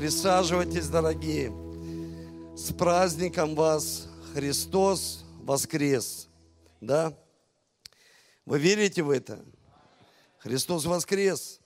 Присаживайтесь, дорогие. С праздником вас Христос воскрес. Да? Вы верите в это? Христос воскрес.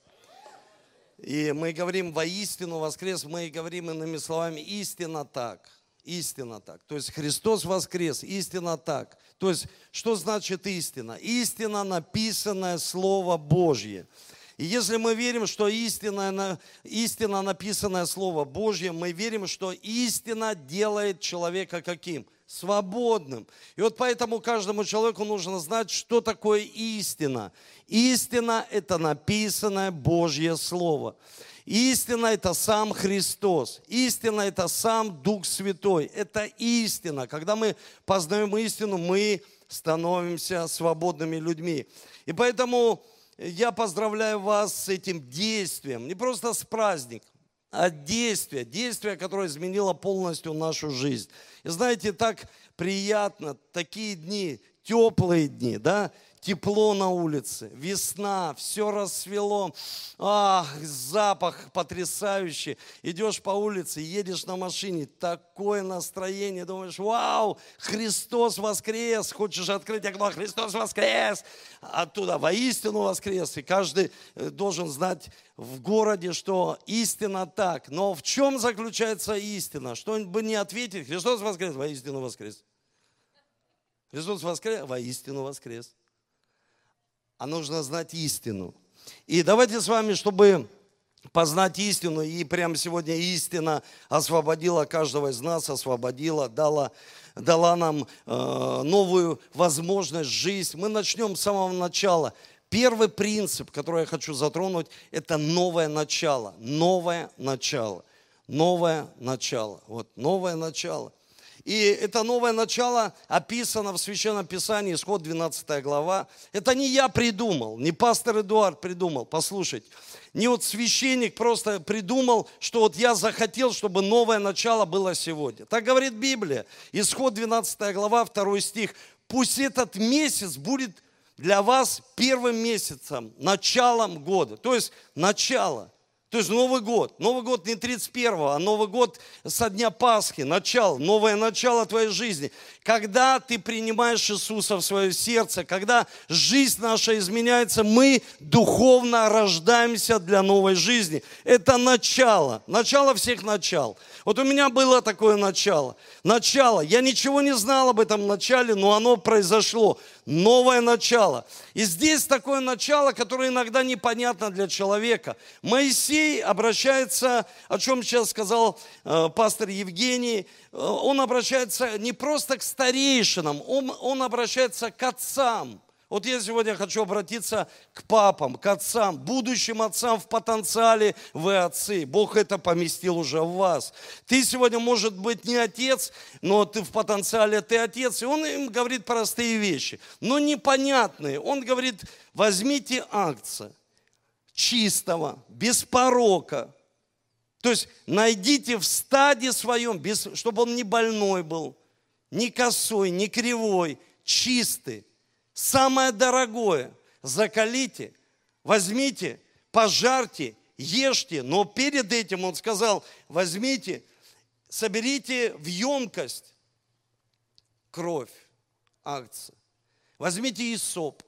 И мы говорим воистину воскрес, мы говорим иными словами истинно так. Истинно так. То есть Христос воскрес, истинно так. То есть, что значит истина? Истина написанное Слово Божье. И если мы верим, что истинное, истина написанное Слово Божье, мы верим, что истина делает человека каким? Свободным. И вот поэтому каждому человеку нужно знать, что такое истина. Истина – это написанное Божье Слово. Истина – это сам Христос. Истина – это сам Дух Святой. Это истина. Когда мы познаем истину, мы становимся свободными людьми. И поэтому я поздравляю вас с этим действием, не просто с праздником, а действие, действие, которое изменило полностью нашу жизнь. И знаете, так приятно, такие дни, теплые дни, да, тепло на улице, весна, все расцвело, ах, запах потрясающий. Идешь по улице, едешь на машине, такое настроение, думаешь, вау, Христос воскрес, хочешь открыть окно, Христос воскрес, оттуда воистину воскрес. И каждый э, должен знать в городе, что истина так. Но в чем заключается истина? Что бы не ответить, Христос воскрес, воистину воскрес. Христос воскрес, воистину воскрес а нужно знать истину. И давайте с вами, чтобы познать истину, и прямо сегодня истина освободила каждого из нас, освободила, дала, дала нам э, новую возможность, жизнь. Мы начнем с самого начала. Первый принцип, который я хочу затронуть, это новое начало. Новое начало. Новое начало. Вот, новое начало. И это новое начало описано в Священном Писании, исход 12 глава. Это не я придумал, не пастор Эдуард придумал, послушайте. Не вот священник просто придумал, что вот я захотел, чтобы новое начало было сегодня. Так говорит Библия. Исход 12 глава, 2 стих. Пусть этот месяц будет для вас первым месяцем, началом года. То есть начало. То есть Новый год. Новый год не 31-го, а Новый год со дня Пасхи, начало, новое начало твоей жизни. Когда ты принимаешь Иисуса в свое сердце, когда жизнь наша изменяется, мы духовно рождаемся для новой жизни. Это начало, начало всех начал. Вот у меня было такое начало. Начало. Я ничего не знал об этом начале, но оно произошло новое начало. И здесь такое начало, которое иногда непонятно для человека. Моисей обращается, о чем сейчас сказал э, пастор Евгений, э, он обращается не просто к старейшинам, он, он обращается к отцам. Вот я сегодня хочу обратиться к папам, к отцам, будущим отцам в потенциале вы отцы. Бог это поместил уже в вас. Ты сегодня, может быть, не отец, но ты в потенциале ты отец. И он им говорит простые вещи, но непонятные. Он говорит, возьмите акция чистого, без порока. То есть найдите в стаде своем, без, чтобы он не больной был, не косой, не кривой, чистый самое дорогое закалите, возьмите, пожарьте, ешьте. Но перед этим он сказал, возьмите, соберите в емкость кровь акция. Возьмите исоп.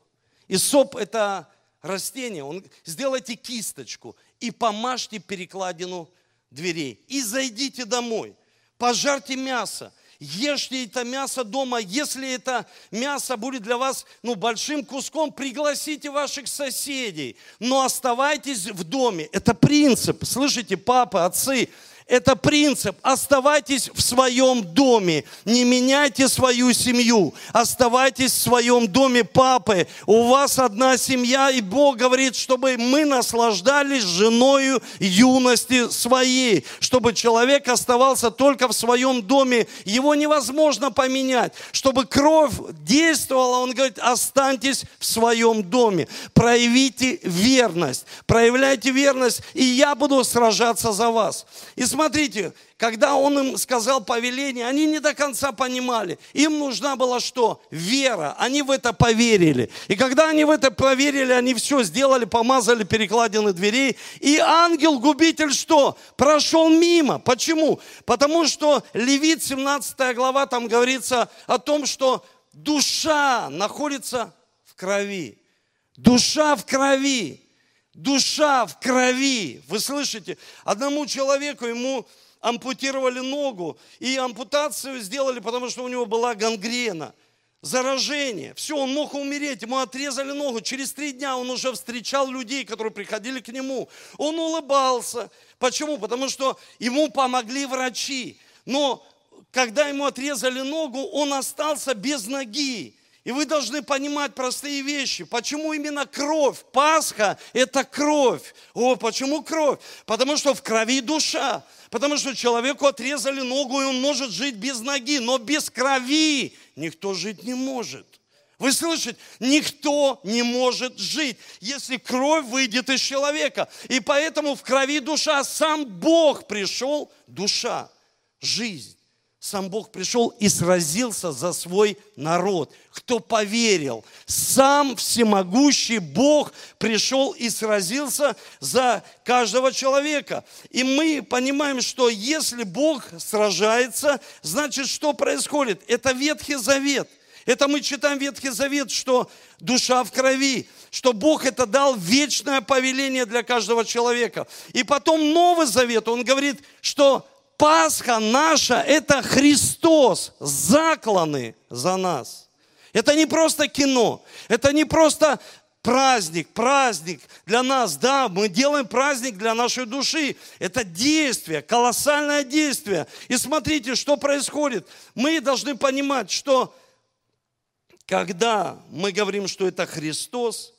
Исоп – это растение. Он, сделайте кисточку и помажьте перекладину дверей. И зайдите домой. Пожарьте мясо ешьте это мясо дома. Если это мясо будет для вас ну, большим куском, пригласите ваших соседей. Но оставайтесь в доме. Это принцип. Слышите, папы, отцы, это принцип. Оставайтесь в своем доме. Не меняйте свою семью. Оставайтесь в своем доме папы. У вас одна семья, и Бог говорит, чтобы мы наслаждались женою юности своей. Чтобы человек оставался только в своем доме. Его невозможно поменять. Чтобы кровь действовала, он говорит, останьтесь в своем доме. Проявите верность. Проявляйте верность, и я буду сражаться за вас. И смотрите, когда он им сказал повеление, они не до конца понимали. Им нужна была что? Вера. Они в это поверили. И когда они в это поверили, они все сделали, помазали перекладины дверей. И ангел-губитель что? Прошел мимо. Почему? Потому что Левит, 17 глава, там говорится о том, что душа находится в крови. Душа в крови. Душа в крови. Вы слышите? Одному человеку ему ампутировали ногу, и ампутацию сделали, потому что у него была гангрена, заражение. Все, он мог умереть, ему отрезали ногу. Через три дня он уже встречал людей, которые приходили к нему. Он улыбался. Почему? Потому что ему помогли врачи. Но когда ему отрезали ногу, он остался без ноги. И вы должны понимать простые вещи. Почему именно кровь? Пасха – это кровь. О, почему кровь? Потому что в крови душа. Потому что человеку отрезали ногу, и он может жить без ноги. Но без крови никто жить не может. Вы слышите? Никто не может жить, если кровь выйдет из человека. И поэтому в крови душа. Сам Бог пришел, душа, жизнь сам Бог пришел и сразился за свой народ. Кто поверил? Сам всемогущий Бог пришел и сразился за каждого человека. И мы понимаем, что если Бог сражается, значит, что происходит? Это Ветхий Завет. Это мы читаем Ветхий Завет, что душа в крови, что Бог это дал вечное повеление для каждого человека. И потом Новый Завет, он говорит, что Пасха наша – это Христос, закланы за нас. Это не просто кино, это не просто праздник, праздник для нас, да, мы делаем праздник для нашей души. Это действие, колоссальное действие. И смотрите, что происходит. Мы должны понимать, что когда мы говорим, что это Христос,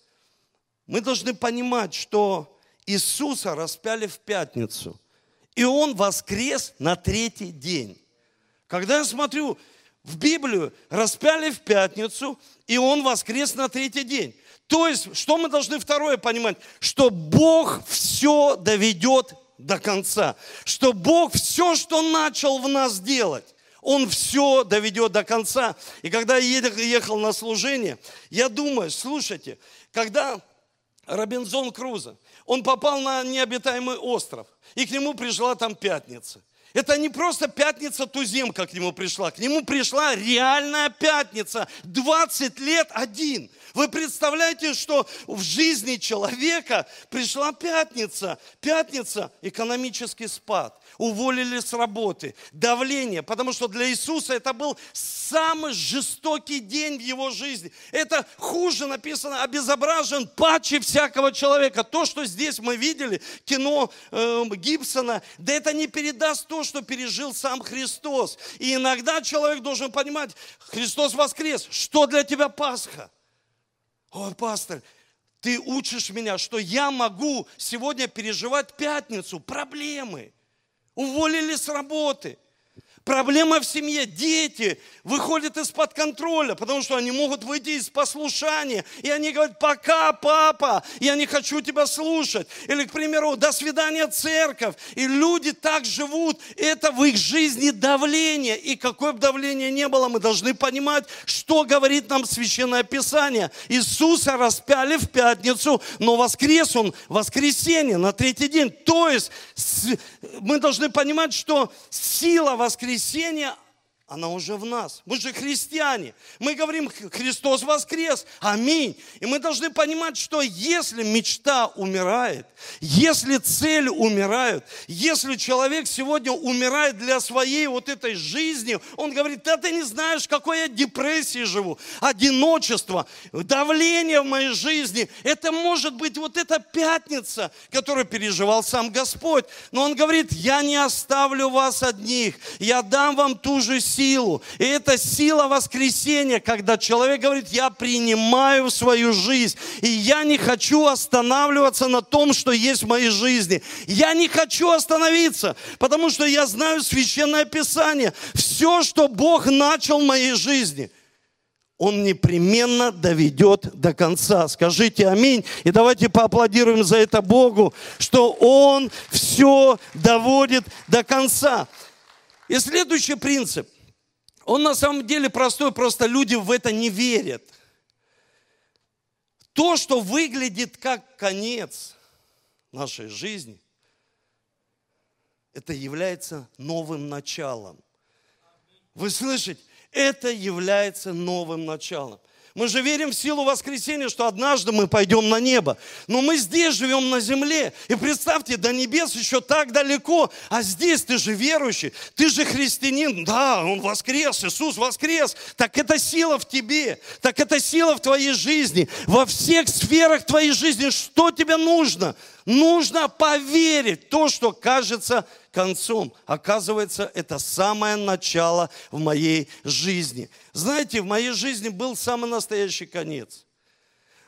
мы должны понимать, что Иисуса распяли в пятницу – и он воскрес на третий день. Когда я смотрю в Библию, распяли в пятницу, и он воскрес на третий день. То есть, что мы должны второе понимать? Что Бог все доведет до конца. Что Бог все, что начал в нас делать, Он все доведет до конца. И когда я ехал на служение, я думаю, слушайте, когда Робинзон Крузо, он попал на необитаемый остров, и к нему пришла там пятница. Это не просто пятница туземка к нему пришла, к нему пришла реальная пятница, 20 лет один. Вы представляете, что в жизни человека пришла пятница, пятница, экономический спад, уволили с работы, давление, потому что для Иисуса это был самый жестокий день в его жизни. Это хуже написано, обезображен паче всякого человека. То, что здесь мы видели, кино э, Гибсона, да это не передаст то, что пережил сам Христос. И иногда человек должен понимать, Христос воскрес, что для тебя Пасха? Ой, пастор, ты учишь меня, что я могу сегодня переживать пятницу, проблемы. Уволили с работы – Проблема в семье. Дети выходят из-под контроля, потому что они могут выйти из послушания. И они говорят, пока, папа, я не хочу тебя слушать. Или, к примеру, до свидания, церковь. И люди так живут. Это в их жизни давление. И какое бы давление ни было, мы должны понимать, что говорит нам Священное Писание. Иисуса распяли в пятницу, но воскрес Он воскресенье на третий день. То есть мы должны понимать, что сила воскресения ensine она уже в нас. Мы же христиане. Мы говорим, Христос воскрес. Аминь. И мы должны понимать, что если мечта умирает, если цель умирает, если человек сегодня умирает для своей вот этой жизни, он говорит, да ты не знаешь, какой я депрессии живу, одиночество, давление в моей жизни. Это может быть вот эта пятница, которую переживал сам Господь. Но он говорит, я не оставлю вас одних, я дам вам ту же силу, силу. И это сила воскресения, когда человек говорит, я принимаю свою жизнь. И я не хочу останавливаться на том, что есть в моей жизни. Я не хочу остановиться, потому что я знаю священное писание. Все, что Бог начал в моей жизни, Он непременно доведет до конца. Скажите аминь. И давайте поаплодируем за это Богу, что Он все доводит до конца. И следующий принцип. Он на самом деле простой, просто люди в это не верят. То, что выглядит как конец нашей жизни, это является новым началом. Вы слышите? Это является новым началом. Мы же верим в силу воскресения, что однажды мы пойдем на небо. Но мы здесь живем на земле. И представьте, до небес еще так далеко. А здесь ты же верующий, ты же христианин. Да, Он воскрес, Иисус воскрес. Так это сила в тебе. Так это сила в твоей жизни. Во всех сферах твоей жизни. Что тебе нужно? Нужно поверить то, что кажется концом. Оказывается, это самое начало в моей жизни. Знаете, в моей жизни был самый настоящий конец.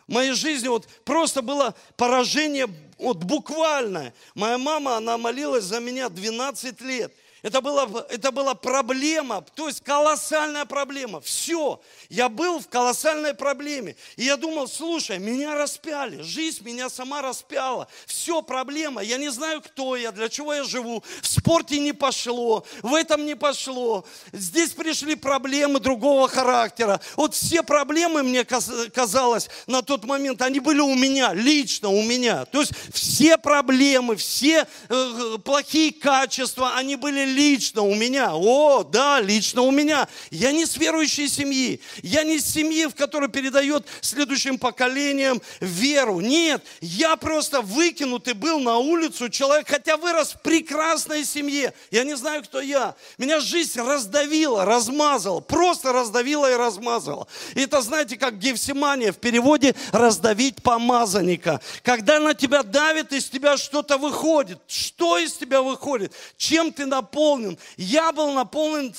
В моей жизни вот просто было поражение вот буквальное. Моя мама, она молилась за меня 12 лет. Это была, это была проблема, то есть колоссальная проблема. Все, я был в колоссальной проблеме. И я думал, слушай, меня распяли, жизнь меня сама распяла. Все проблема, я не знаю, кто я, для чего я живу. В спорте не пошло, в этом не пошло. Здесь пришли проблемы другого характера. Вот все проблемы, мне казалось, на тот момент, они были у меня, лично у меня. То есть все проблемы, все э, плохие качества, они были лично у меня. О, да, лично у меня. Я не с верующей семьи. Я не с семьи, в которой передает следующим поколениям веру. Нет, я просто выкинутый был на улицу человек, хотя вырос в прекрасной семье. Я не знаю, кто я. Меня жизнь раздавила, размазала. Просто раздавила и размазала. И это, знаете, как Гефсимания в переводе «раздавить помазанника». Когда на тебя давит, из тебя что-то выходит. Что из тебя выходит? Чем ты наполнен? Наполнен. Я был наполнен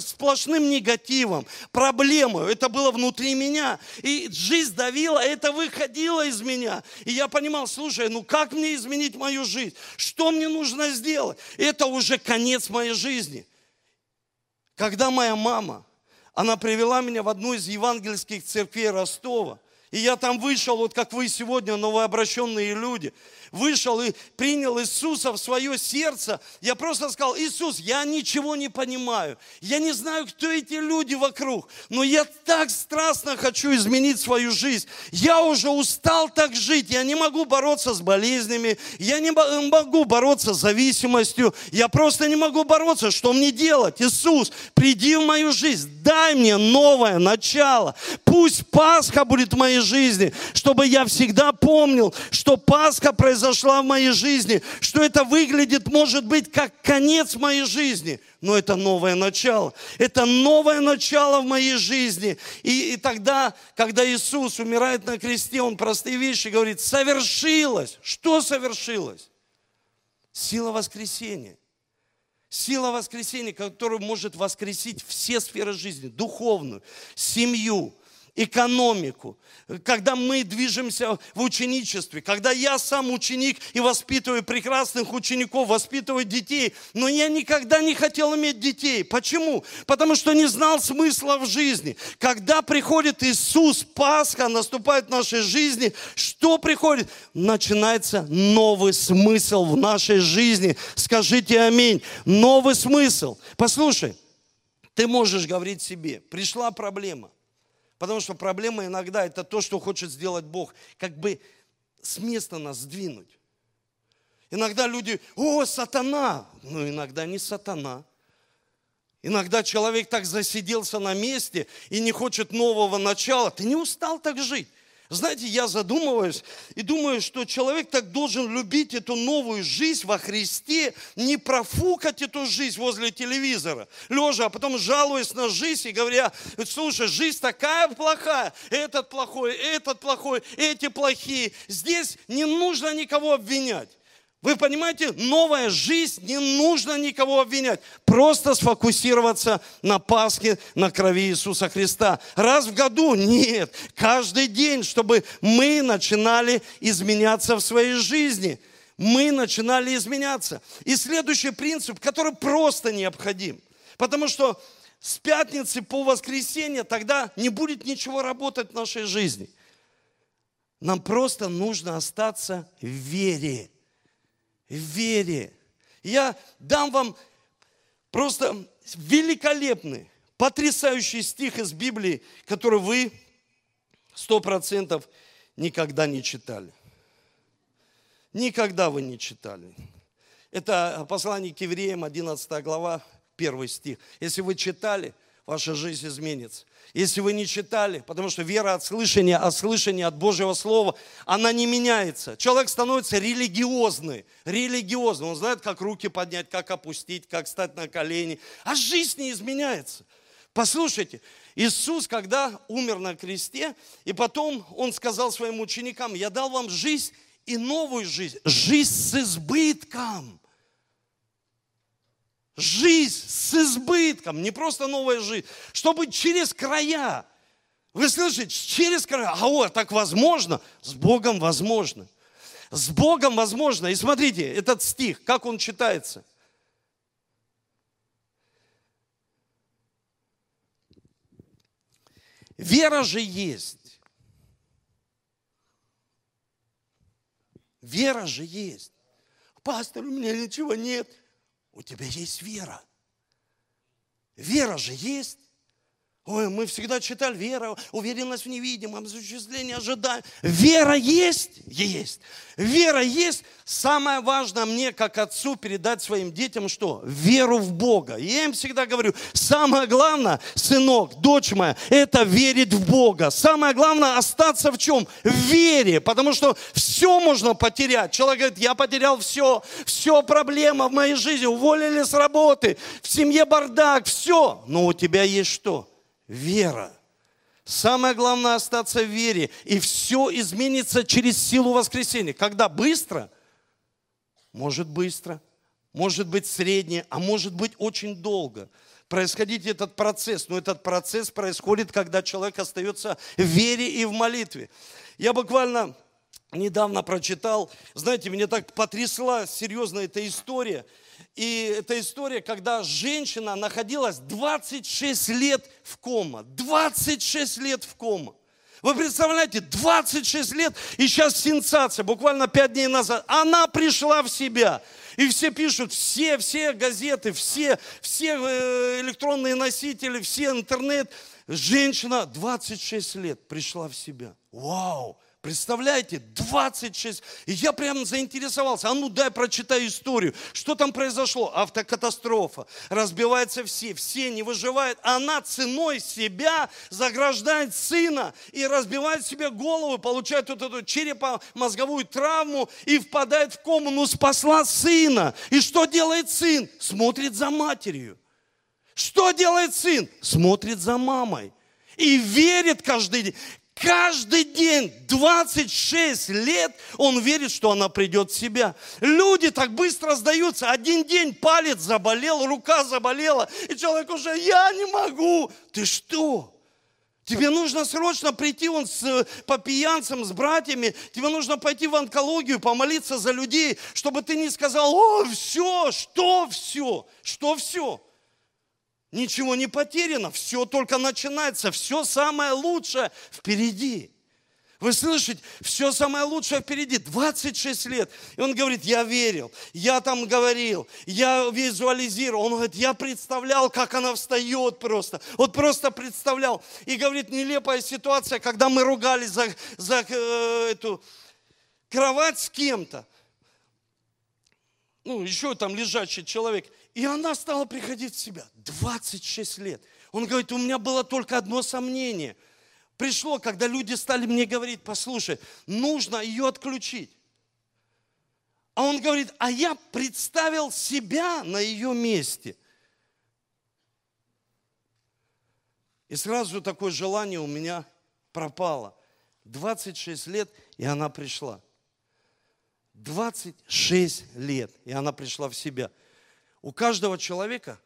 сплошным негативом, проблемой. Это было внутри меня. И жизнь давила, это выходило из меня. И я понимал, слушай, ну как мне изменить мою жизнь? Что мне нужно сделать? Это уже конец моей жизни. Когда моя мама, она привела меня в одну из евангельских церквей Ростова, и я там вышел, вот как вы сегодня, новообращенные люди – вышел и принял Иисуса в свое сердце, я просто сказал, Иисус, я ничего не понимаю. Я не знаю, кто эти люди вокруг, но я так страстно хочу изменить свою жизнь. Я уже устал так жить. Я не могу бороться с болезнями. Я не могу бороться с зависимостью. Я просто не могу бороться. Что мне делать? Иисус, приди в мою жизнь. Дай мне новое начало. Пусть Пасха будет моей жизни, чтобы я всегда помнил, что Пасха произошла в моей жизни, что это выглядит, может быть, как конец моей жизни, но это новое начало. Это новое начало в моей жизни. И, и тогда, когда Иисус умирает на кресте, Он простые вещи говорит, совершилось. Что совершилось? Сила воскресения. Сила воскресения, которая может воскресить все сферы жизни, духовную, семью, экономику, когда мы движемся в ученичестве, когда я сам ученик и воспитываю прекрасных учеников, воспитываю детей, но я никогда не хотел иметь детей. Почему? Потому что не знал смысла в жизни. Когда приходит Иисус, Пасха наступает в нашей жизни, что приходит? Начинается новый смысл в нашей жизни. Скажите аминь. Новый смысл. Послушай, ты можешь говорить себе, пришла проблема – Потому что проблема иногда это то, что хочет сделать Бог, как бы с места нас сдвинуть. Иногда люди, о, сатана. Ну, иногда не сатана. Иногда человек так засиделся на месте и не хочет нового начала. Ты не устал так жить. Знаете, я задумываюсь и думаю, что человек так должен любить эту новую жизнь во Христе, не профукать эту жизнь возле телевизора, лежа, а потом жалуясь на жизнь и говоря, слушай, жизнь такая плохая, этот плохой, этот плохой, эти плохие. Здесь не нужно никого обвинять. Вы понимаете, новая жизнь, не нужно никого обвинять. Просто сфокусироваться на Пасхе, на крови Иисуса Христа. Раз в году? Нет. Каждый день, чтобы мы начинали изменяться в своей жизни. Мы начинали изменяться. И следующий принцип, который просто необходим. Потому что с пятницы по воскресенье, тогда не будет ничего работать в нашей жизни. Нам просто нужно остаться в вере. В вере. Я дам вам просто великолепный, потрясающий стих из Библии, который вы сто процентов никогда не читали. Никогда вы не читали. Это послание к евреям, 11 глава, 1 стих. Если вы читали, ваша жизнь изменится. Если вы не читали, потому что вера от слышания, а слышание от Божьего Слова, она не меняется. Человек становится религиозный, религиозный. Он знает, как руки поднять, как опустить, как стать на колени. А жизнь не изменяется. Послушайте, Иисус, когда умер на кресте, и потом Он сказал своим ученикам, я дал вам жизнь и новую жизнь, жизнь с избытком. Жизнь с избытком, не просто новая жизнь, чтобы через края. Вы слышите, через края. А вот так возможно? С Богом возможно. С Богом возможно. И смотрите, этот стих, как он читается. Вера же есть. Вера же есть. Пастор, у меня ничего нет. У тебя есть вера. Вера же есть. Ой, мы всегда читали вера, уверенность в невидимом, осуществление ожидания. Вера есть? Есть. Вера есть. Самое важное мне, как отцу, передать своим детям что? Веру в Бога. Я им всегда говорю, самое главное, сынок, дочь моя, это верить в Бога. Самое главное, остаться в чем? В вере. Потому что все можно потерять. Человек говорит, я потерял все. Все проблема в моей жизни. Уволили с работы. В семье бардак. Все. Но у тебя есть что? Вера. Самое главное остаться в вере, и все изменится через силу воскресения. Когда быстро, может быстро, может быть среднее, а может быть очень долго происходить этот процесс. Но этот процесс происходит, когда человек остается в вере и в молитве. Я буквально недавно прочитал, знаете, меня так потрясла серьезно эта история – и это история, когда женщина находилась 26 лет в кома. 26 лет в кома. Вы представляете, 26 лет, и сейчас сенсация, буквально 5 дней назад, она пришла в себя. И все пишут, все, все газеты, все, все э, электронные носители, все интернет. Женщина 26 лет пришла в себя. Вау! Представляете, 26. И я прямо заинтересовался. А ну дай прочитай историю. Что там произошло? Автокатастрофа. Разбиваются все. Все не выживают. Она ценой себя заграждает сына и разбивает себе голову, получает вот эту черепно-мозговую травму и впадает в кому. Ну спасла сына. И что делает сын? Смотрит за матерью. Что делает сын? Смотрит за мамой и верит каждый день. Каждый день, 26 лет, он верит, что она придет в себя. Люди так быстро сдаются. Один день палец заболел, рука заболела, и человек уже, я не могу. Ты что? Тебе нужно срочно прийти он с, по пьянцам, с братьями. Тебе нужно пойти в онкологию, помолиться за людей, чтобы ты не сказал, о, все, что все, что все. Ничего не потеряно, все только начинается, все самое лучшее впереди. Вы слышите, все самое лучшее впереди, 26 лет. И он говорит, я верил, я там говорил, я визуализировал. Он говорит, я представлял, как она встает просто. Вот просто представлял. И говорит, нелепая ситуация, когда мы ругались за, за э, эту кровать с кем-то. Ну, еще там лежачий человек – и она стала приходить в себя. 26 лет. Он говорит, у меня было только одно сомнение. Пришло, когда люди стали мне говорить, послушай, нужно ее отключить. А он говорит, а я представил себя на ее месте. И сразу такое желание у меня пропало. 26 лет, и она пришла. 26 лет, и она пришла в себя – у каждого человека,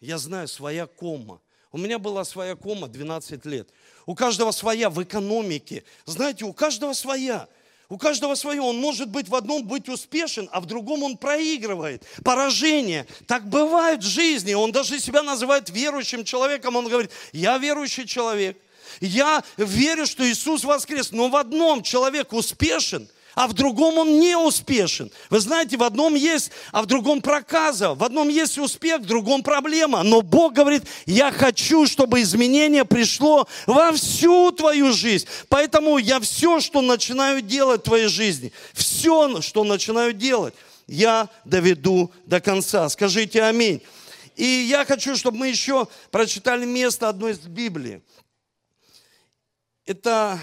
я знаю, своя кома. У меня была своя кома 12 лет. У каждого своя в экономике. Знаете, у каждого своя. У каждого свое. Он может быть в одном быть успешен, а в другом он проигрывает. Поражение. Так бывает в жизни. Он даже себя называет верующим человеком. Он говорит, я верующий человек. Я верю, что Иисус воскрес. Но в одном человек успешен, а в другом он не успешен. Вы знаете, в одном есть, а в другом проказа. В одном есть успех, в другом проблема. Но Бог говорит, я хочу, чтобы изменение пришло во всю твою жизнь. Поэтому я все, что начинаю делать в твоей жизни, все, что начинаю делать, я доведу до конца. Скажите аминь. И я хочу, чтобы мы еще прочитали место одной из Библии. Это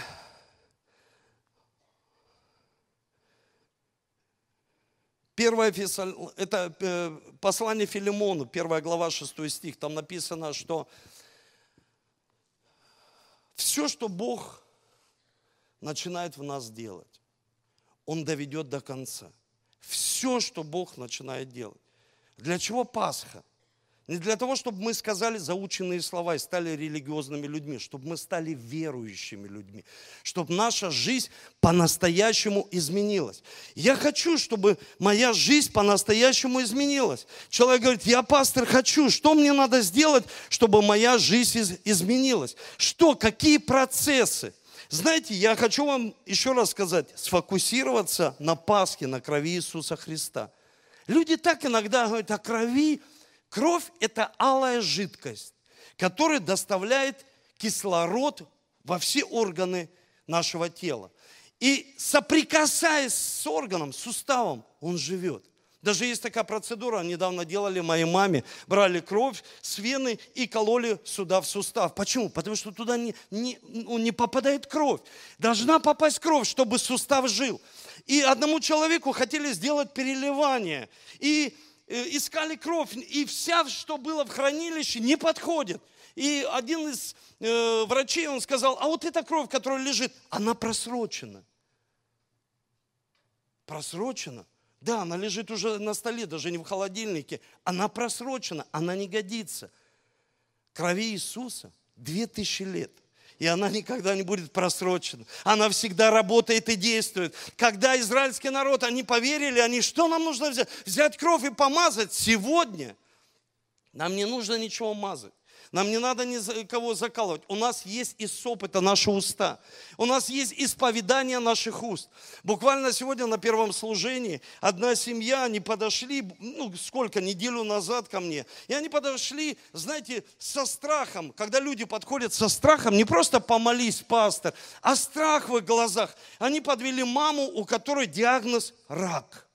Первое это э, послание Филимону, первая глава, шестой стих. Там написано, что все, что Бог начинает в нас делать, Он доведет до конца. Все, что Бог начинает делать. Для чего Пасха? Не для того, чтобы мы сказали заученные слова и стали религиозными людьми, чтобы мы стали верующими людьми, чтобы наша жизнь по-настоящему изменилась. Я хочу, чтобы моя жизнь по-настоящему изменилась. Человек говорит, я пастор хочу, что мне надо сделать, чтобы моя жизнь изменилась? Что, какие процессы? Знаете, я хочу вам еще раз сказать, сфокусироваться на Пасхе, на крови Иисуса Христа. Люди так иногда говорят о крови, Кровь – это алая жидкость, которая доставляет кислород во все органы нашего тела. И соприкасаясь с органом, с суставом, он живет. Даже есть такая процедура, недавно делали моей маме, брали кровь с вены и кололи сюда в сустав. Почему? Потому что туда не, не, ну, не попадает кровь. Должна попасть кровь, чтобы сустав жил. И одному человеку хотели сделать переливание. И искали кровь, и вся, что было в хранилище, не подходит. И один из э, врачей, он сказал, а вот эта кровь, которая лежит, она просрочена. Просрочена? Да, она лежит уже на столе, даже не в холодильнике. Она просрочена, она не годится. Крови Иисуса две тысячи лет и она никогда не будет просрочена. Она всегда работает и действует. Когда израильский народ, они поверили, они, что нам нужно взять? Взять кровь и помазать сегодня. Нам не нужно ничего мазать. Нам не надо никого закалывать. У нас есть иссоп, это наши уста. У нас есть исповедание наших уст. Буквально сегодня на первом служении одна семья, они подошли, ну сколько, неделю назад ко мне. И они подошли, знаете, со страхом. Когда люди подходят со страхом, не просто помолись, пастор, а страх в их глазах. Они подвели маму, у которой диагноз рак.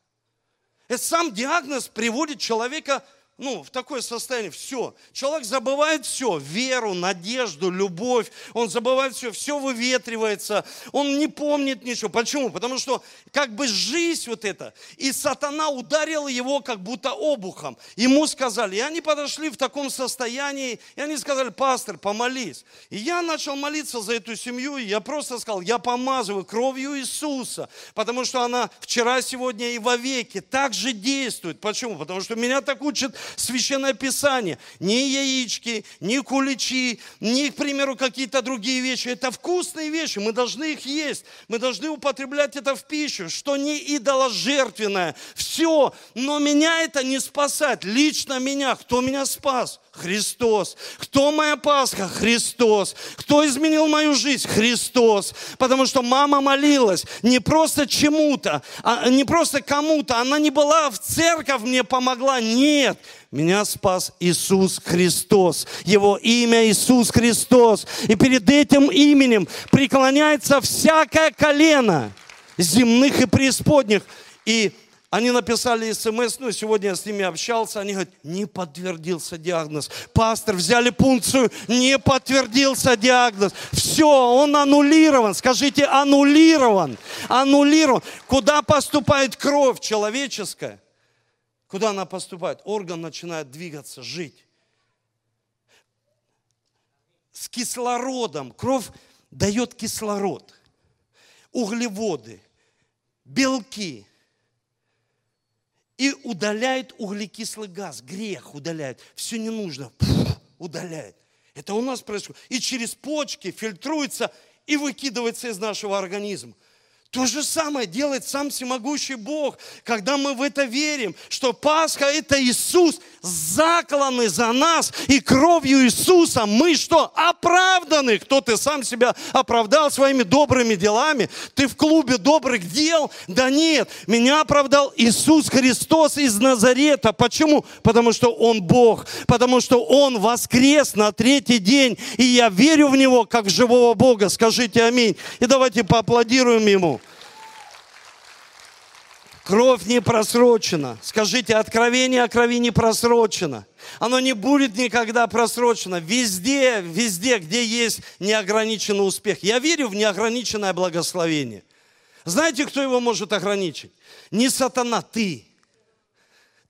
И сам диагноз приводит человека ну, в такое состояние, все. Человек забывает все, веру, надежду, любовь, он забывает все, все выветривается, он не помнит ничего. Почему? Потому что как бы жизнь вот эта, и сатана ударил его как будто обухом. Ему сказали, и они подошли в таком состоянии, и они сказали, пастор, помолись. И я начал молиться за эту семью, и я просто сказал, я помазываю кровью Иисуса, потому что она вчера, сегодня и вовеки так же действует. Почему? Потому что меня так учат Священное Писание. Ни яички, ни куличи, ни, к примеру, какие-то другие вещи. Это вкусные вещи, мы должны их есть. Мы должны употреблять это в пищу, что не идоложертвенное. Все, но меня это не спасает. Лично меня. Кто меня спас? Христос. Кто моя Пасха? Христос. Кто изменил мою жизнь? Христос. Потому что мама молилась не просто чему-то, а не просто кому-то. Она не была в церковь, мне помогла. Нет. Меня спас Иисус Христос. Его имя Иисус Христос. И перед этим именем преклоняется всякое колено земных и преисподних. И они написали смс, ну, сегодня я с ними общался, они говорят, не подтвердился диагноз. Пастор, взяли пункцию, не подтвердился диагноз. Все, он аннулирован. Скажите, аннулирован. Аннулирован. Куда поступает кровь человеческая? Куда она поступает? Орган начинает двигаться, жить. С кислородом. Кровь дает кислород, углеводы, белки – и удаляет углекислый газ, грех удаляет. Все не нужно, Пфф, удаляет. Это у нас происходит. И через почки фильтруется и выкидывается из нашего организма. То же самое делает сам всемогущий Бог, когда мы в это верим, что Пасха – это Иисус, закланный за нас, и кровью Иисуса мы что? Оправданы. Кто ты сам себя оправдал своими добрыми делами? Ты в клубе добрых дел? Да нет, меня оправдал Иисус Христос из Назарета. Почему? Потому что Он Бог, потому что Он воскрес на третий день, и я верю в Него, как в живого Бога. Скажите аминь. И давайте поаплодируем Ему. Кровь не просрочена. Скажите, откровение о крови не просрочено. Оно не будет никогда просрочено. Везде, везде, где есть неограниченный успех. Я верю в неограниченное благословение. Знаете, кто его может ограничить? Не сатана, ты.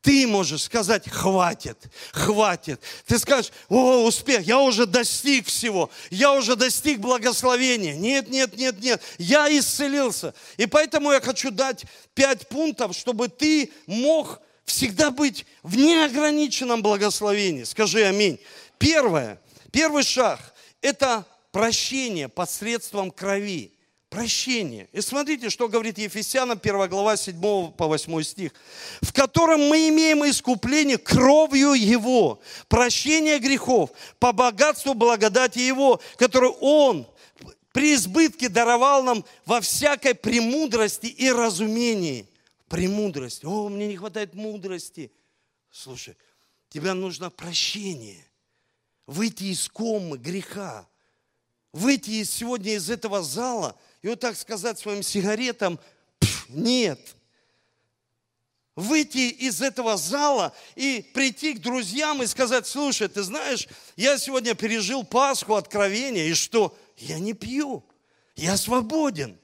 Ты можешь сказать, хватит, хватит. Ты скажешь, о, успех, я уже достиг всего, я уже достиг благословения. Нет, нет, нет, нет, я исцелился. И поэтому я хочу дать пять пунктов, чтобы ты мог всегда быть в неограниченном благословении. Скажи аминь. Первое, первый шаг – это прощение посредством крови прощение. И смотрите, что говорит Ефесянам 1 глава 7 по 8 стих. В котором мы имеем искупление кровью Его, прощение грехов по богатству благодати Его, которую Он при избытке даровал нам во всякой премудрости и разумении. Премудрость. О, мне не хватает мудрости. Слушай, тебе нужно прощение. Выйти из комы греха. Выйти сегодня из этого зала – и вот так сказать своим сигаретам, нет. Выйти из этого зала и прийти к друзьям и сказать, слушай, ты знаешь, я сегодня пережил Пасху, откровение, и что? Я не пью, я свободен.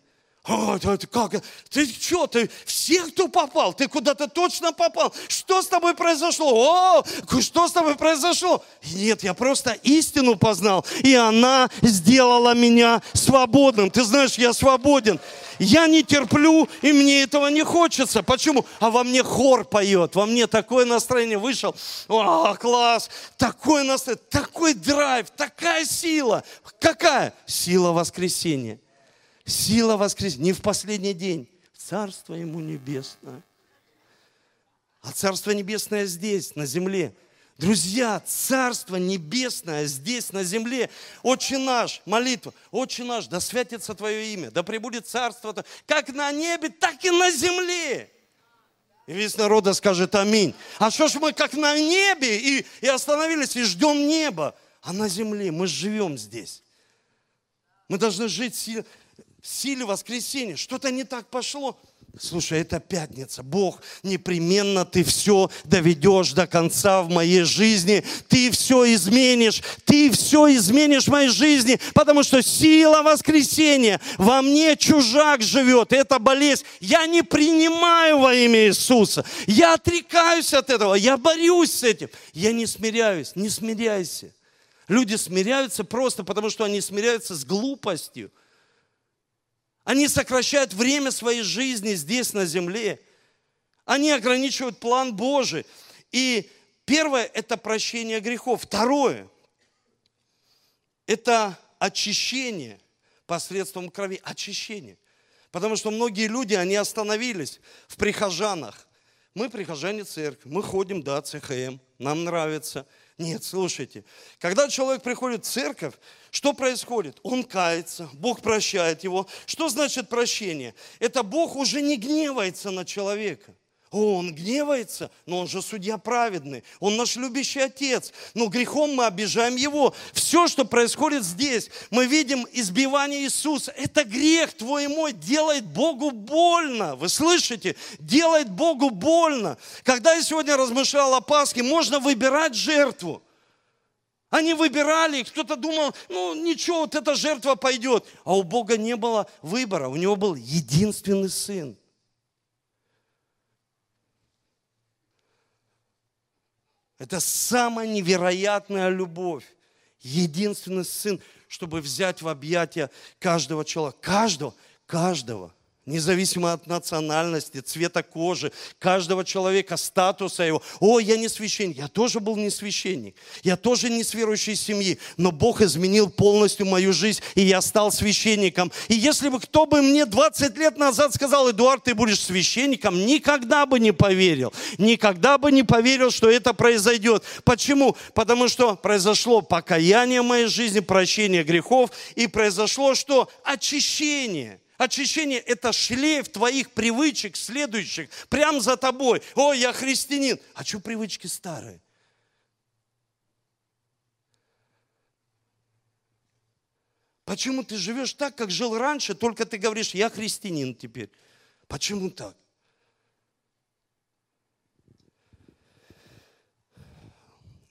Ты, как? Ты что, ты всех, кто попал, ты куда-то точно попал. Что с тобой произошло? О, что с тобой произошло? Нет, я просто истину познал, и она сделала меня свободным. Ты знаешь, я свободен. Я не терплю, и мне этого не хочется. Почему? А во мне хор поет, во мне такое настроение вышел. О, класс! Такое настроение, такой драйв, такая сила. Какая? Сила воскресения. Сила воскресения. Не в последний день. Царство ему небесное. А Царство Небесное здесь, на земле. Друзья, Царство Небесное здесь, на земле. Отче наш, молитва. Отче наш, да святится Твое имя, да пребудет Царство как на небе, так и на земле. И весь народ скажет аминь. А что ж мы как на небе и, и остановились и ждем неба, а на земле мы живем здесь. Мы должны жить силе воскресения. Что-то не так пошло. Слушай, это пятница. Бог, непременно ты все доведешь до конца в моей жизни. Ты все изменишь. Ты все изменишь в моей жизни, потому что сила воскресения во мне чужак живет. Это болезнь. Я не принимаю во имя Иисуса. Я отрекаюсь от этого. Я борюсь с этим. Я не смиряюсь. Не смиряйся. Люди смиряются просто потому, что они смиряются с глупостью. Они сокращают время своей жизни здесь, на земле. Они ограничивают план Божий. И первое – это прощение грехов. Второе – это очищение посредством крови. Очищение. Потому что многие люди, они остановились в прихожанах. Мы прихожане церкви, мы ходим, да, ЦХМ, нам нравится – нет, слушайте, когда человек приходит в церковь, что происходит? Он кается, Бог прощает его. Что значит прощение? Это Бог уже не гневается на человека. О, он гневается, но он же судья праведный, он наш любящий отец. Но грехом мы обижаем его. Все, что происходит здесь, мы видим избивание Иисуса. Это грех твой и мой, делает Богу больно. Вы слышите? Делает Богу больно. Когда я сегодня размышлял о Пасхе, можно выбирать жертву. Они выбирали, кто-то думал, ну ничего, вот эта жертва пойдет. А у Бога не было выбора, у него был единственный сын. Это самая невероятная любовь. Единственный сын, чтобы взять в объятия каждого человека. Каждого, каждого. Независимо от национальности, цвета кожи, каждого человека, статуса его. О, я не священник. Я тоже был не священник. Я тоже не с верующей семьи. Но Бог изменил полностью мою жизнь, и я стал священником. И если бы кто бы мне 20 лет назад сказал, Эдуард, ты будешь священником, никогда бы не поверил. Никогда бы не поверил, что это произойдет. Почему? Потому что произошло покаяние в моей жизни, прощение грехов, и произошло что? Очищение. Очищение – это шлейф твоих привычек следующих, прямо за тобой. О, я христианин. А что привычки старые? Почему ты живешь так, как жил раньше, только ты говоришь, я христианин теперь? Почему так?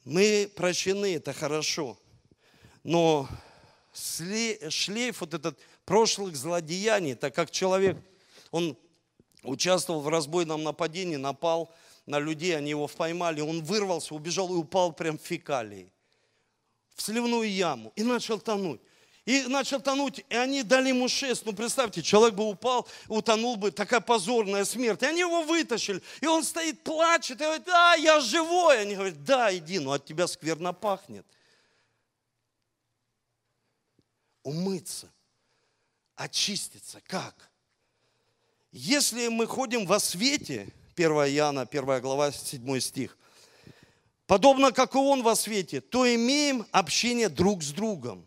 Мы прощены, это хорошо. Но шлейф вот этот – прошлых злодеяний, так как человек, он участвовал в разбойном нападении, напал на людей, они его поймали, он вырвался, убежал и упал прям в фекалии, в сливную яму и начал тонуть. И начал тонуть, и они дали ему шест. Ну, представьте, человек бы упал, утонул бы, такая позорная смерть. И они его вытащили, и он стоит, плачет, и говорит, да, я живой. Они говорят, да, иди, но от тебя скверно пахнет. Умыться – очиститься. Как? Если мы ходим во свете, 1 Иоанна, 1 глава, 7 стих, подобно как и Он во свете, то имеем общение друг с другом.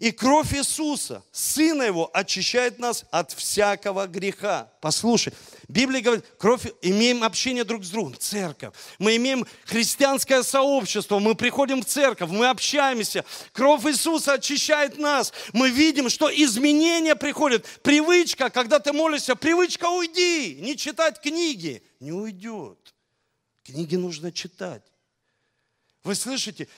И кровь Иисуса, Сына Его, очищает нас от всякого греха. Послушай, Библия говорит, кровь, имеем общение друг с другом, церковь. Мы имеем христианское сообщество, мы приходим в церковь, мы общаемся. Кровь Иисуса очищает нас. Мы видим, что изменения приходят. Привычка, когда ты молишься, привычка уйди, не читать книги. Не уйдет. Книги нужно читать. Вы слышите?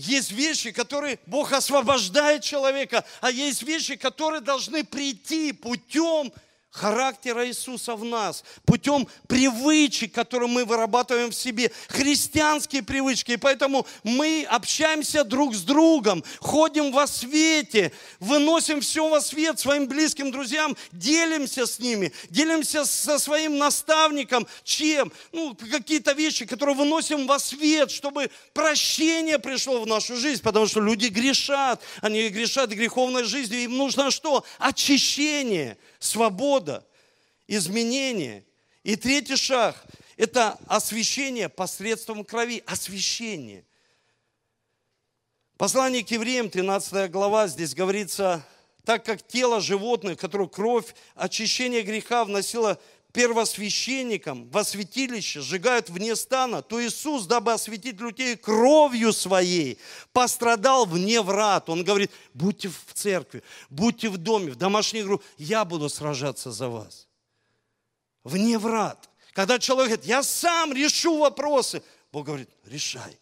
Есть вещи, которые Бог освобождает человека, а есть вещи, которые должны прийти путем характера Иисуса в нас, путем привычек, которые мы вырабатываем в себе, христианские привычки. И поэтому мы общаемся друг с другом, ходим во свете, выносим все во свет своим близким друзьям, делимся с ними, делимся со своим наставником, чем? Ну, какие-то вещи, которые выносим во свет, чтобы прощение пришло в нашу жизнь, потому что люди грешат, они грешат греховной жизнью, им нужно что? Очищение – свобода, изменение. И третий шаг – это освящение посредством крови. Освящение. Послание к евреям, 13 глава, здесь говорится, так как тело животных, которое кровь, очищение греха вносило первосвященникам во святилище сжигают вне стана, то Иисус, дабы осветить людей кровью своей, пострадал вне врат. Он говорит, будьте в церкви, будьте в доме, в домашней группе, я буду сражаться за вас. Вне врат. Когда человек говорит, я сам решу вопросы, Бог говорит, решай.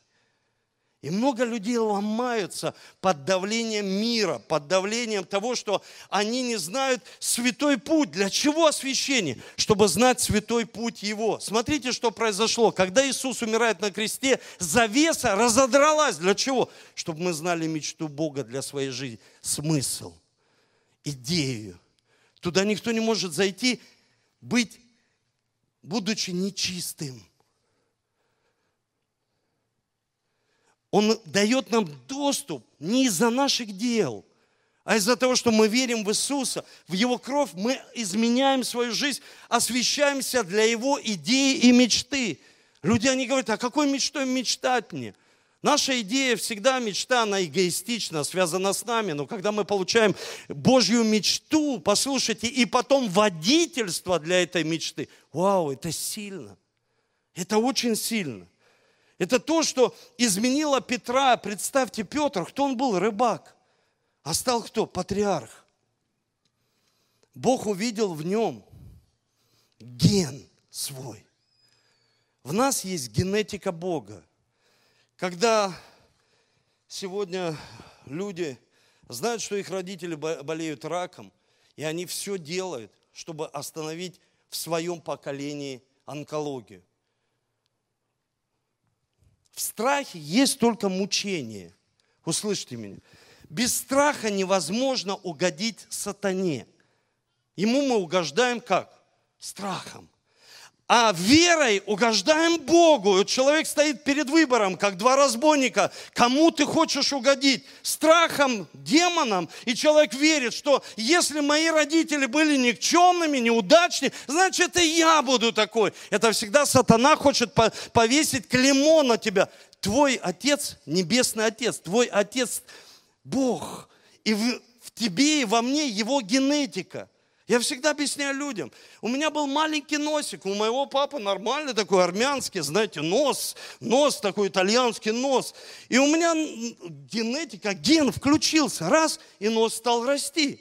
И много людей ломаются под давлением мира, под давлением того, что они не знают святой путь. Для чего освящение? Чтобы знать святой путь Его. Смотрите, что произошло. Когда Иисус умирает на кресте, завеса разодралась. Для чего? Чтобы мы знали мечту Бога для своей жизни. Смысл, идею. Туда никто не может зайти, быть, будучи нечистым. Он дает нам доступ не из-за наших дел, а из-за того, что мы верим в Иисуса, в Его кровь, мы изменяем свою жизнь, освещаемся для Его идеи и мечты. Люди, они говорят, а какой мечтой мечтать мне? Наша идея всегда, мечта, она эгоистична, связана с нами. Но когда мы получаем Божью мечту, послушайте, и потом водительство для этой мечты, вау, это сильно. Это очень сильно. Это то, что изменило Петра. Представьте, Петр, кто он был? Рыбак. А стал кто? Патриарх. Бог увидел в нем ген свой. В нас есть генетика Бога. Когда сегодня люди знают, что их родители болеют раком, и они все делают, чтобы остановить в своем поколении онкологию. В страхе есть только мучение. Услышьте меня. Без страха невозможно угодить сатане. Ему мы угождаем как? Страхом. А верой угождаем Богу. И человек стоит перед выбором, как два разбойника. Кому ты хочешь угодить? Страхом, демоном. И человек верит, что если мои родители были никчемными, неудачными, значит и я буду такой. Это всегда сатана хочет повесить клеймо на тебя. Твой отец, небесный отец, твой отец Бог. И в, тебе и во мне его генетика – я всегда объясняю людям. У меня был маленький носик, у моего папы нормальный такой армянский, знаете, нос, нос такой итальянский нос. И у меня генетика, ген включился, раз, и нос стал расти.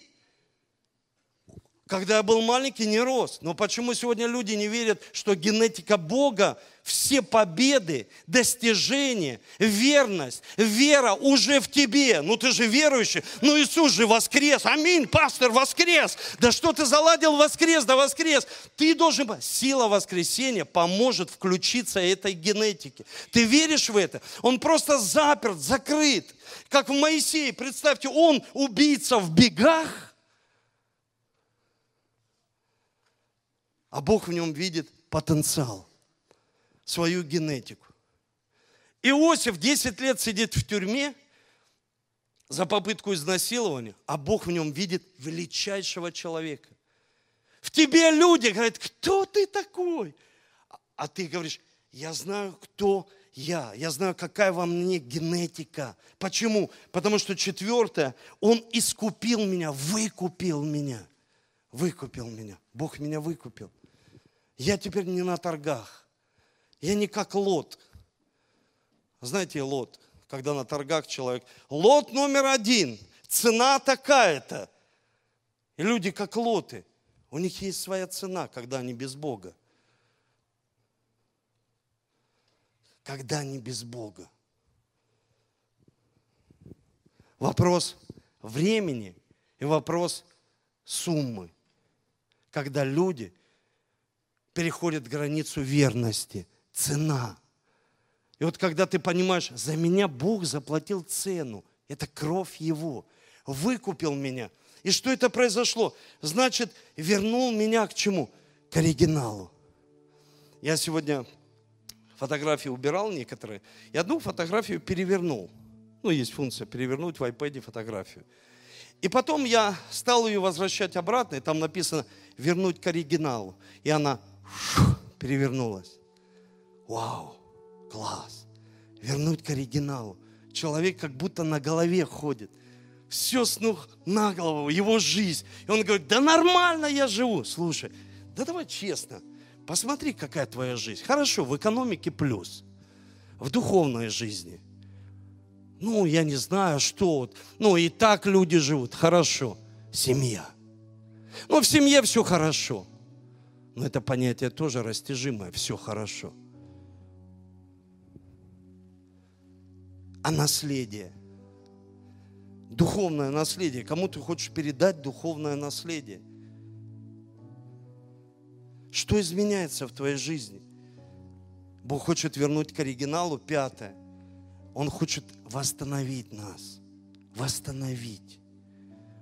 Когда я был маленький, не рос. Но почему сегодня люди не верят, что генетика Бога все победы, достижения, верность, вера уже в тебе. Ну ты же верующий, ну Иисус же воскрес. Аминь, пастор воскрес. Да что ты заладил воскрес, да воскрес. Ты должен, сила воскресения поможет включиться этой генетике. Ты веришь в это? Он просто заперт, закрыт. Как в Моисее, представьте, он убийца в бегах, а Бог в нем видит потенциал свою генетику. Иосиф 10 лет сидит в тюрьме за попытку изнасилования, а Бог в нем видит величайшего человека. В тебе люди говорят, кто ты такой? А ты говоришь, я знаю, кто я. Я знаю, какая во мне генетика. Почему? Потому что четвертое, Он искупил меня, выкупил меня. Выкупил меня. Бог меня выкупил. Я теперь не на торгах. Я не как лот. Знаете, лот, когда на торгах человек, лот номер один, цена такая-то. И люди как лоты, у них есть своя цена, когда они без Бога. Когда они без Бога. Вопрос времени и вопрос суммы. Когда люди переходят границу верности – цена. И вот когда ты понимаешь, за меня Бог заплатил цену, это кровь Его, выкупил меня. И что это произошло? Значит, вернул меня к чему? К оригиналу. Я сегодня фотографии убирал некоторые, и одну фотографию перевернул. Ну, есть функция перевернуть в iPad фотографию. И потом я стал ее возвращать обратно, и там написано «вернуть к оригиналу». И она перевернулась. Вау, класс. Вернуть к оригиналу. Человек как будто на голове ходит. Все с ног на голову, его жизнь. И он говорит, да нормально я живу. Слушай, да давай честно, посмотри, какая твоя жизнь. Хорошо, в экономике плюс, в духовной жизни. Ну, я не знаю, что. Ну, и так люди живут. Хорошо. Семья. Ну, в семье все хорошо. Но это понятие тоже растяжимое. Все хорошо. а наследие. Духовное наследие. Кому ты хочешь передать духовное наследие? Что изменяется в твоей жизни? Бог хочет вернуть к оригиналу пятое. Он хочет восстановить нас. Восстановить.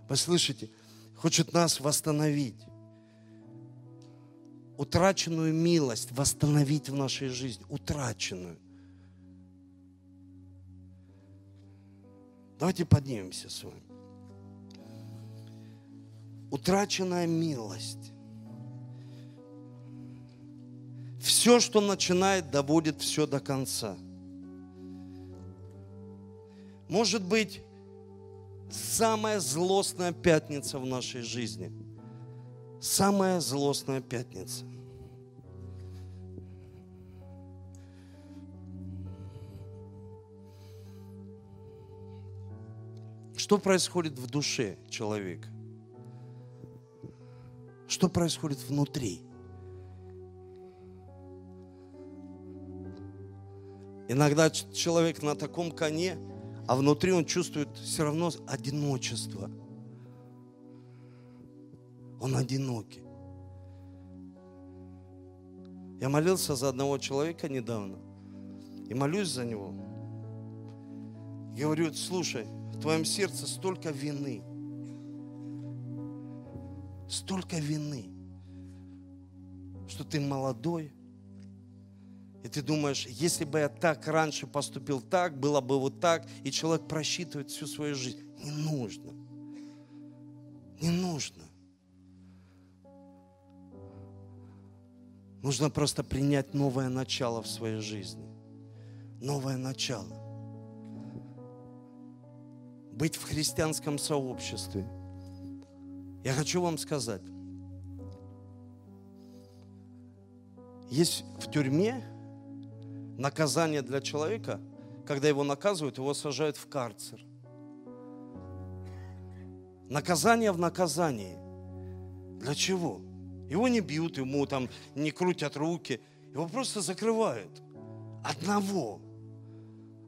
Вы слышите? Хочет нас восстановить. Утраченную милость восстановить в нашей жизни. Утраченную. Давайте поднимемся с вами. Утраченная милость. Все, что начинает, доводит все до конца. Может быть, самая злостная пятница в нашей жизни. Самая злостная пятница. Что происходит в душе человека? Что происходит внутри? Иногда человек на таком коне, а внутри он чувствует все равно одиночество. Он одинокий. Я молился за одного человека недавно и молюсь за него. говорю, слушай, в твоем сердце столько вины. столько вины, что ты молодой, и ты думаешь, если бы я так раньше поступил так, было бы вот так, и человек просчитывает всю свою жизнь. Не нужно. Не нужно. Нужно просто принять новое начало в своей жизни. Новое начало. Быть в христианском сообществе. Я хочу вам сказать, есть в тюрьме наказание для человека, когда его наказывают, его сажают в карцер. Наказание в наказании. Для чего? Его не бьют, ему там не крутят руки. Его просто закрывают. Одного.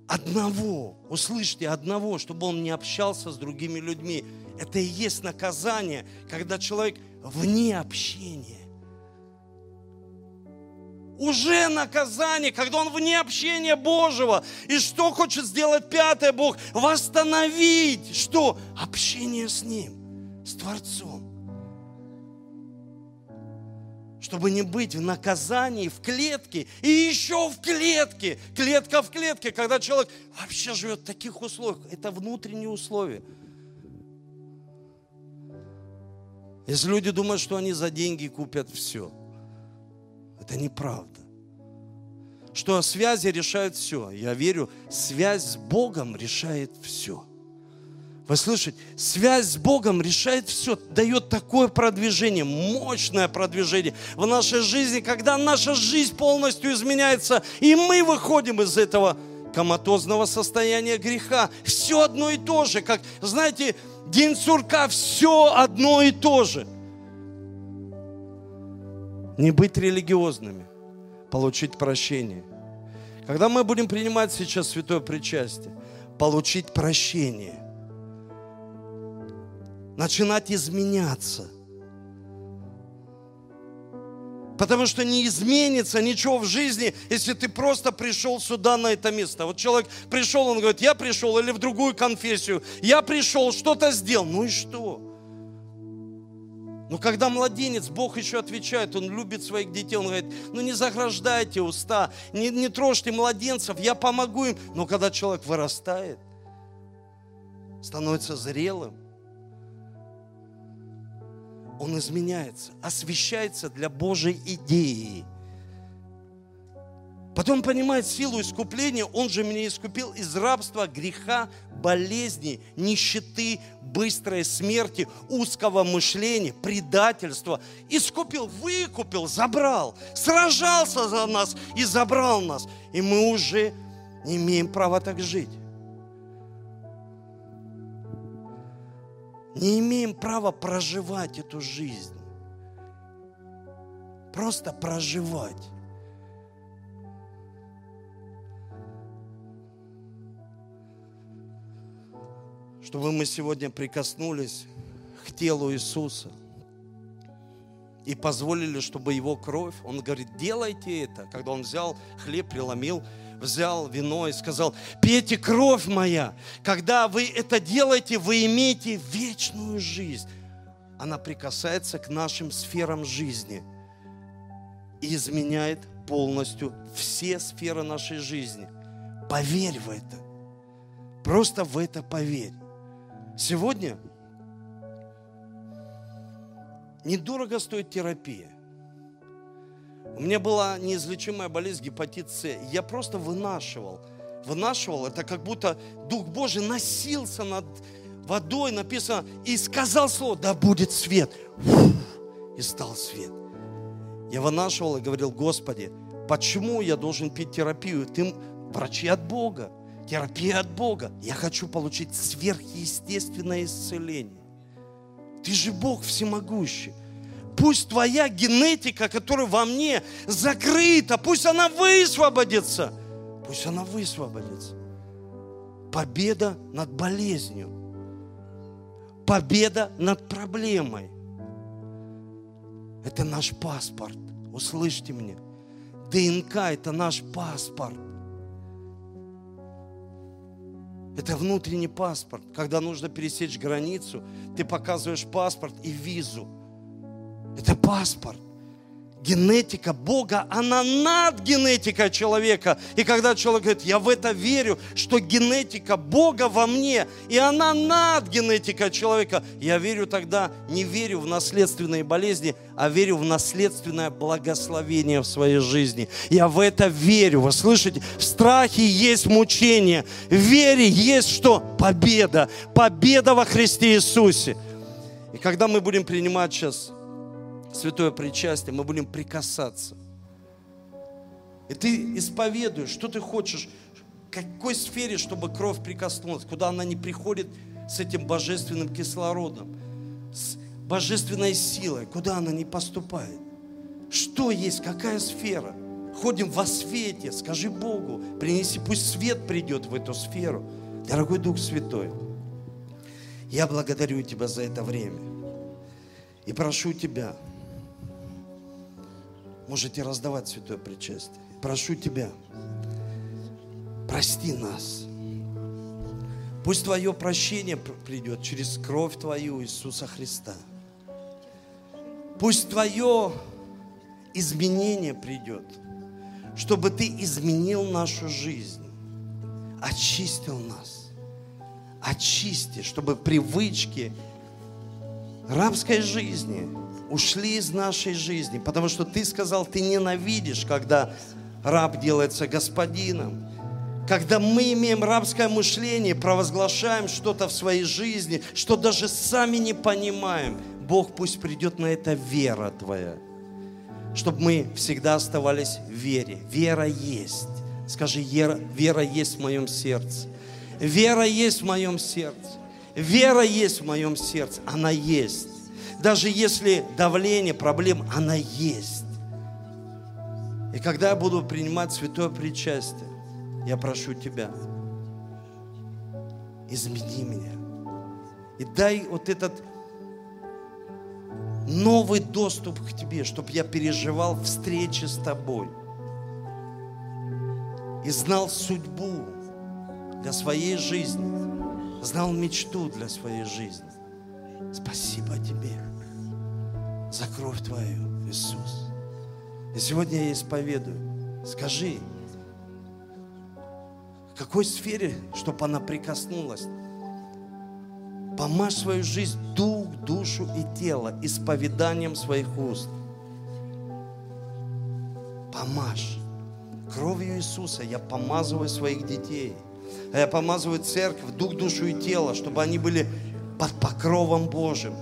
Одного. Услышьте, одного, чтобы он не общался с другими людьми. Это и есть наказание, когда человек вне общения уже наказание, когда он вне общения Божьего. И что хочет сделать пятое Бог? Восстановить что? Общение с Ним, с Творцом. Чтобы не быть в наказании, в клетке и еще в клетке. Клетка в клетке, когда человек вообще живет в таких условиях. Это внутренние условия. Если люди думают, что они за деньги купят все – это неправда. Что связи решают все. Я верю, связь с Богом решает все. Вы слышите? Связь с Богом решает все, дает такое продвижение, мощное продвижение в нашей жизни, когда наша жизнь полностью изменяется, и мы выходим из этого коматозного состояния греха. Все одно и то же, как, знаете, день сурка, все одно и то же – не быть религиозными, получить прощение. Когда мы будем принимать сейчас святое причастие, получить прощение, начинать изменяться. Потому что не изменится ничего в жизни, если ты просто пришел сюда, на это место. Вот человек пришел, он говорит, я пришел, или в другую конфессию, я пришел, что-то сделал. Ну и что? Но когда младенец, Бог еще отвечает, Он любит своих детей, Он говорит, ну не заграждайте уста, не, не трожьте младенцев, я помогу им. Но когда человек вырастает, становится зрелым, он изменяется, освещается для Божьей идеи – Потом понимает силу искупления, Он же меня искупил из рабства, греха, болезни, нищеты, быстрой смерти, узкого мышления, предательства. Искупил, выкупил, забрал, сражался за нас и забрал нас. И мы уже не имеем права так жить. Не имеем права проживать эту жизнь. Просто проживать. чтобы мы сегодня прикоснулись к телу Иисуса и позволили, чтобы Его кровь, Он говорит, делайте это. Когда Он взял хлеб, преломил, взял вино и сказал, пейте кровь моя. Когда вы это делаете, вы имеете вечную жизнь. Она прикасается к нашим сферам жизни и изменяет полностью все сферы нашей жизни. Поверь в это. Просто в это поверь. Сегодня недорого стоит терапия. У меня была неизлечимая болезнь гепатит С. Я просто вынашивал. Вынашивал. Это как будто Дух Божий носился над водой, написано, и сказал слово, да будет свет. Фух, и стал свет. Я вынашивал и говорил, Господи, почему я должен пить терапию? Ты врачи от Бога терапия от Бога. Я хочу получить сверхъестественное исцеление. Ты же Бог всемогущий. Пусть твоя генетика, которая во мне закрыта, пусть она высвободится. Пусть она высвободится. Победа над болезнью. Победа над проблемой. Это наш паспорт. Услышьте меня. ДНК – это наш паспорт. Это внутренний паспорт. Когда нужно пересечь границу, ты показываешь паспорт и визу. Это паспорт. Генетика Бога, она над генетикой человека. И когда человек говорит, я в это верю, что генетика Бога во мне, и она над генетикой человека, я верю тогда, не верю в наследственные болезни, а верю в наследственное благословение в своей жизни. Я в это верю. Вы слышите? В страхе есть мучение. В вере есть что? Победа. Победа во Христе Иисусе. И когда мы будем принимать сейчас святое причастие, мы будем прикасаться. И ты исповедуешь, что ты хочешь, в какой сфере, чтобы кровь прикоснулась, куда она не приходит с этим божественным кислородом, с божественной силой, куда она не поступает. Что есть, какая сфера? Ходим во свете, скажи Богу, принеси, пусть свет придет в эту сферу. Дорогой Дух Святой, я благодарю Тебя за это время. И прошу Тебя, можете раздавать святое причастие. Прошу Тебя, прости нас. Пусть Твое прощение придет через кровь Твою Иисуса Христа. Пусть Твое изменение придет, чтобы Ты изменил нашу жизнь, очистил нас, очисти, чтобы привычки рабской жизни – ушли из нашей жизни, потому что ты сказал, ты ненавидишь, когда раб делается господином. Когда мы имеем рабское мышление, провозглашаем что-то в своей жизни, что даже сами не понимаем, Бог пусть придет на это вера Твоя, чтобы мы всегда оставались в вере. Вера есть. Скажи, вера есть в моем сердце. Вера есть в моем сердце. Вера есть в моем сердце. Она есть даже если давление, проблем, она есть. И когда я буду принимать святое причастие, я прошу Тебя, измени меня. И дай вот этот новый доступ к Тебе, чтобы я переживал встречи с Тобой. И знал судьбу для своей жизни, знал мечту для своей жизни. Спасибо Тебе за кровь Твою, Иисус. И сегодня я исповедую. Скажи, в какой сфере, чтобы она прикоснулась? Помажь свою жизнь, дух, душу и тело исповеданием своих уст. Помажь. Кровью Иисуса я помазываю своих детей. А я помазываю церковь, дух, душу и тело, чтобы они были под покровом Божьим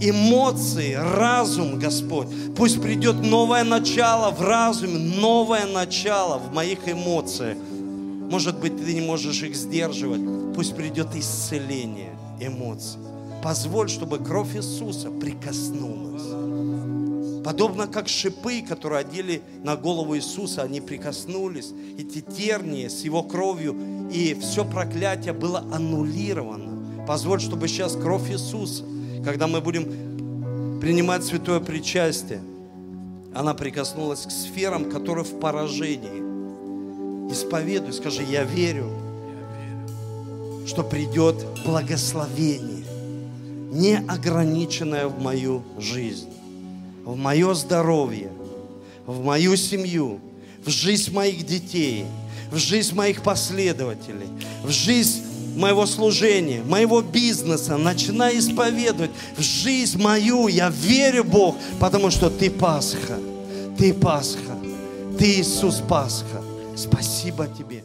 эмоции, разум, Господь. Пусть придет новое начало в разуме, новое начало в моих эмоциях. Может быть, ты не можешь их сдерживать. Пусть придет исцеление эмоций. Позволь, чтобы кровь Иисуса прикоснулась. Подобно как шипы, которые одели на голову Иисуса, они прикоснулись. Эти тернии с Его кровью, и все проклятие было аннулировано. Позволь, чтобы сейчас кровь Иисуса – когда мы будем принимать святое причастие, она прикоснулась к сферам, которые в поражении. Исповедуй, скажи, я верю, что придет благословение, неограниченное в мою жизнь, в мое здоровье, в мою семью, в жизнь моих детей, в жизнь моих последователей, в жизнь моего служения, моего бизнеса, начинай исповедовать в жизнь мою. Я верю, Бог, потому что Ты Пасха, Ты Пасха, Ты Иисус Пасха. Спасибо Тебе.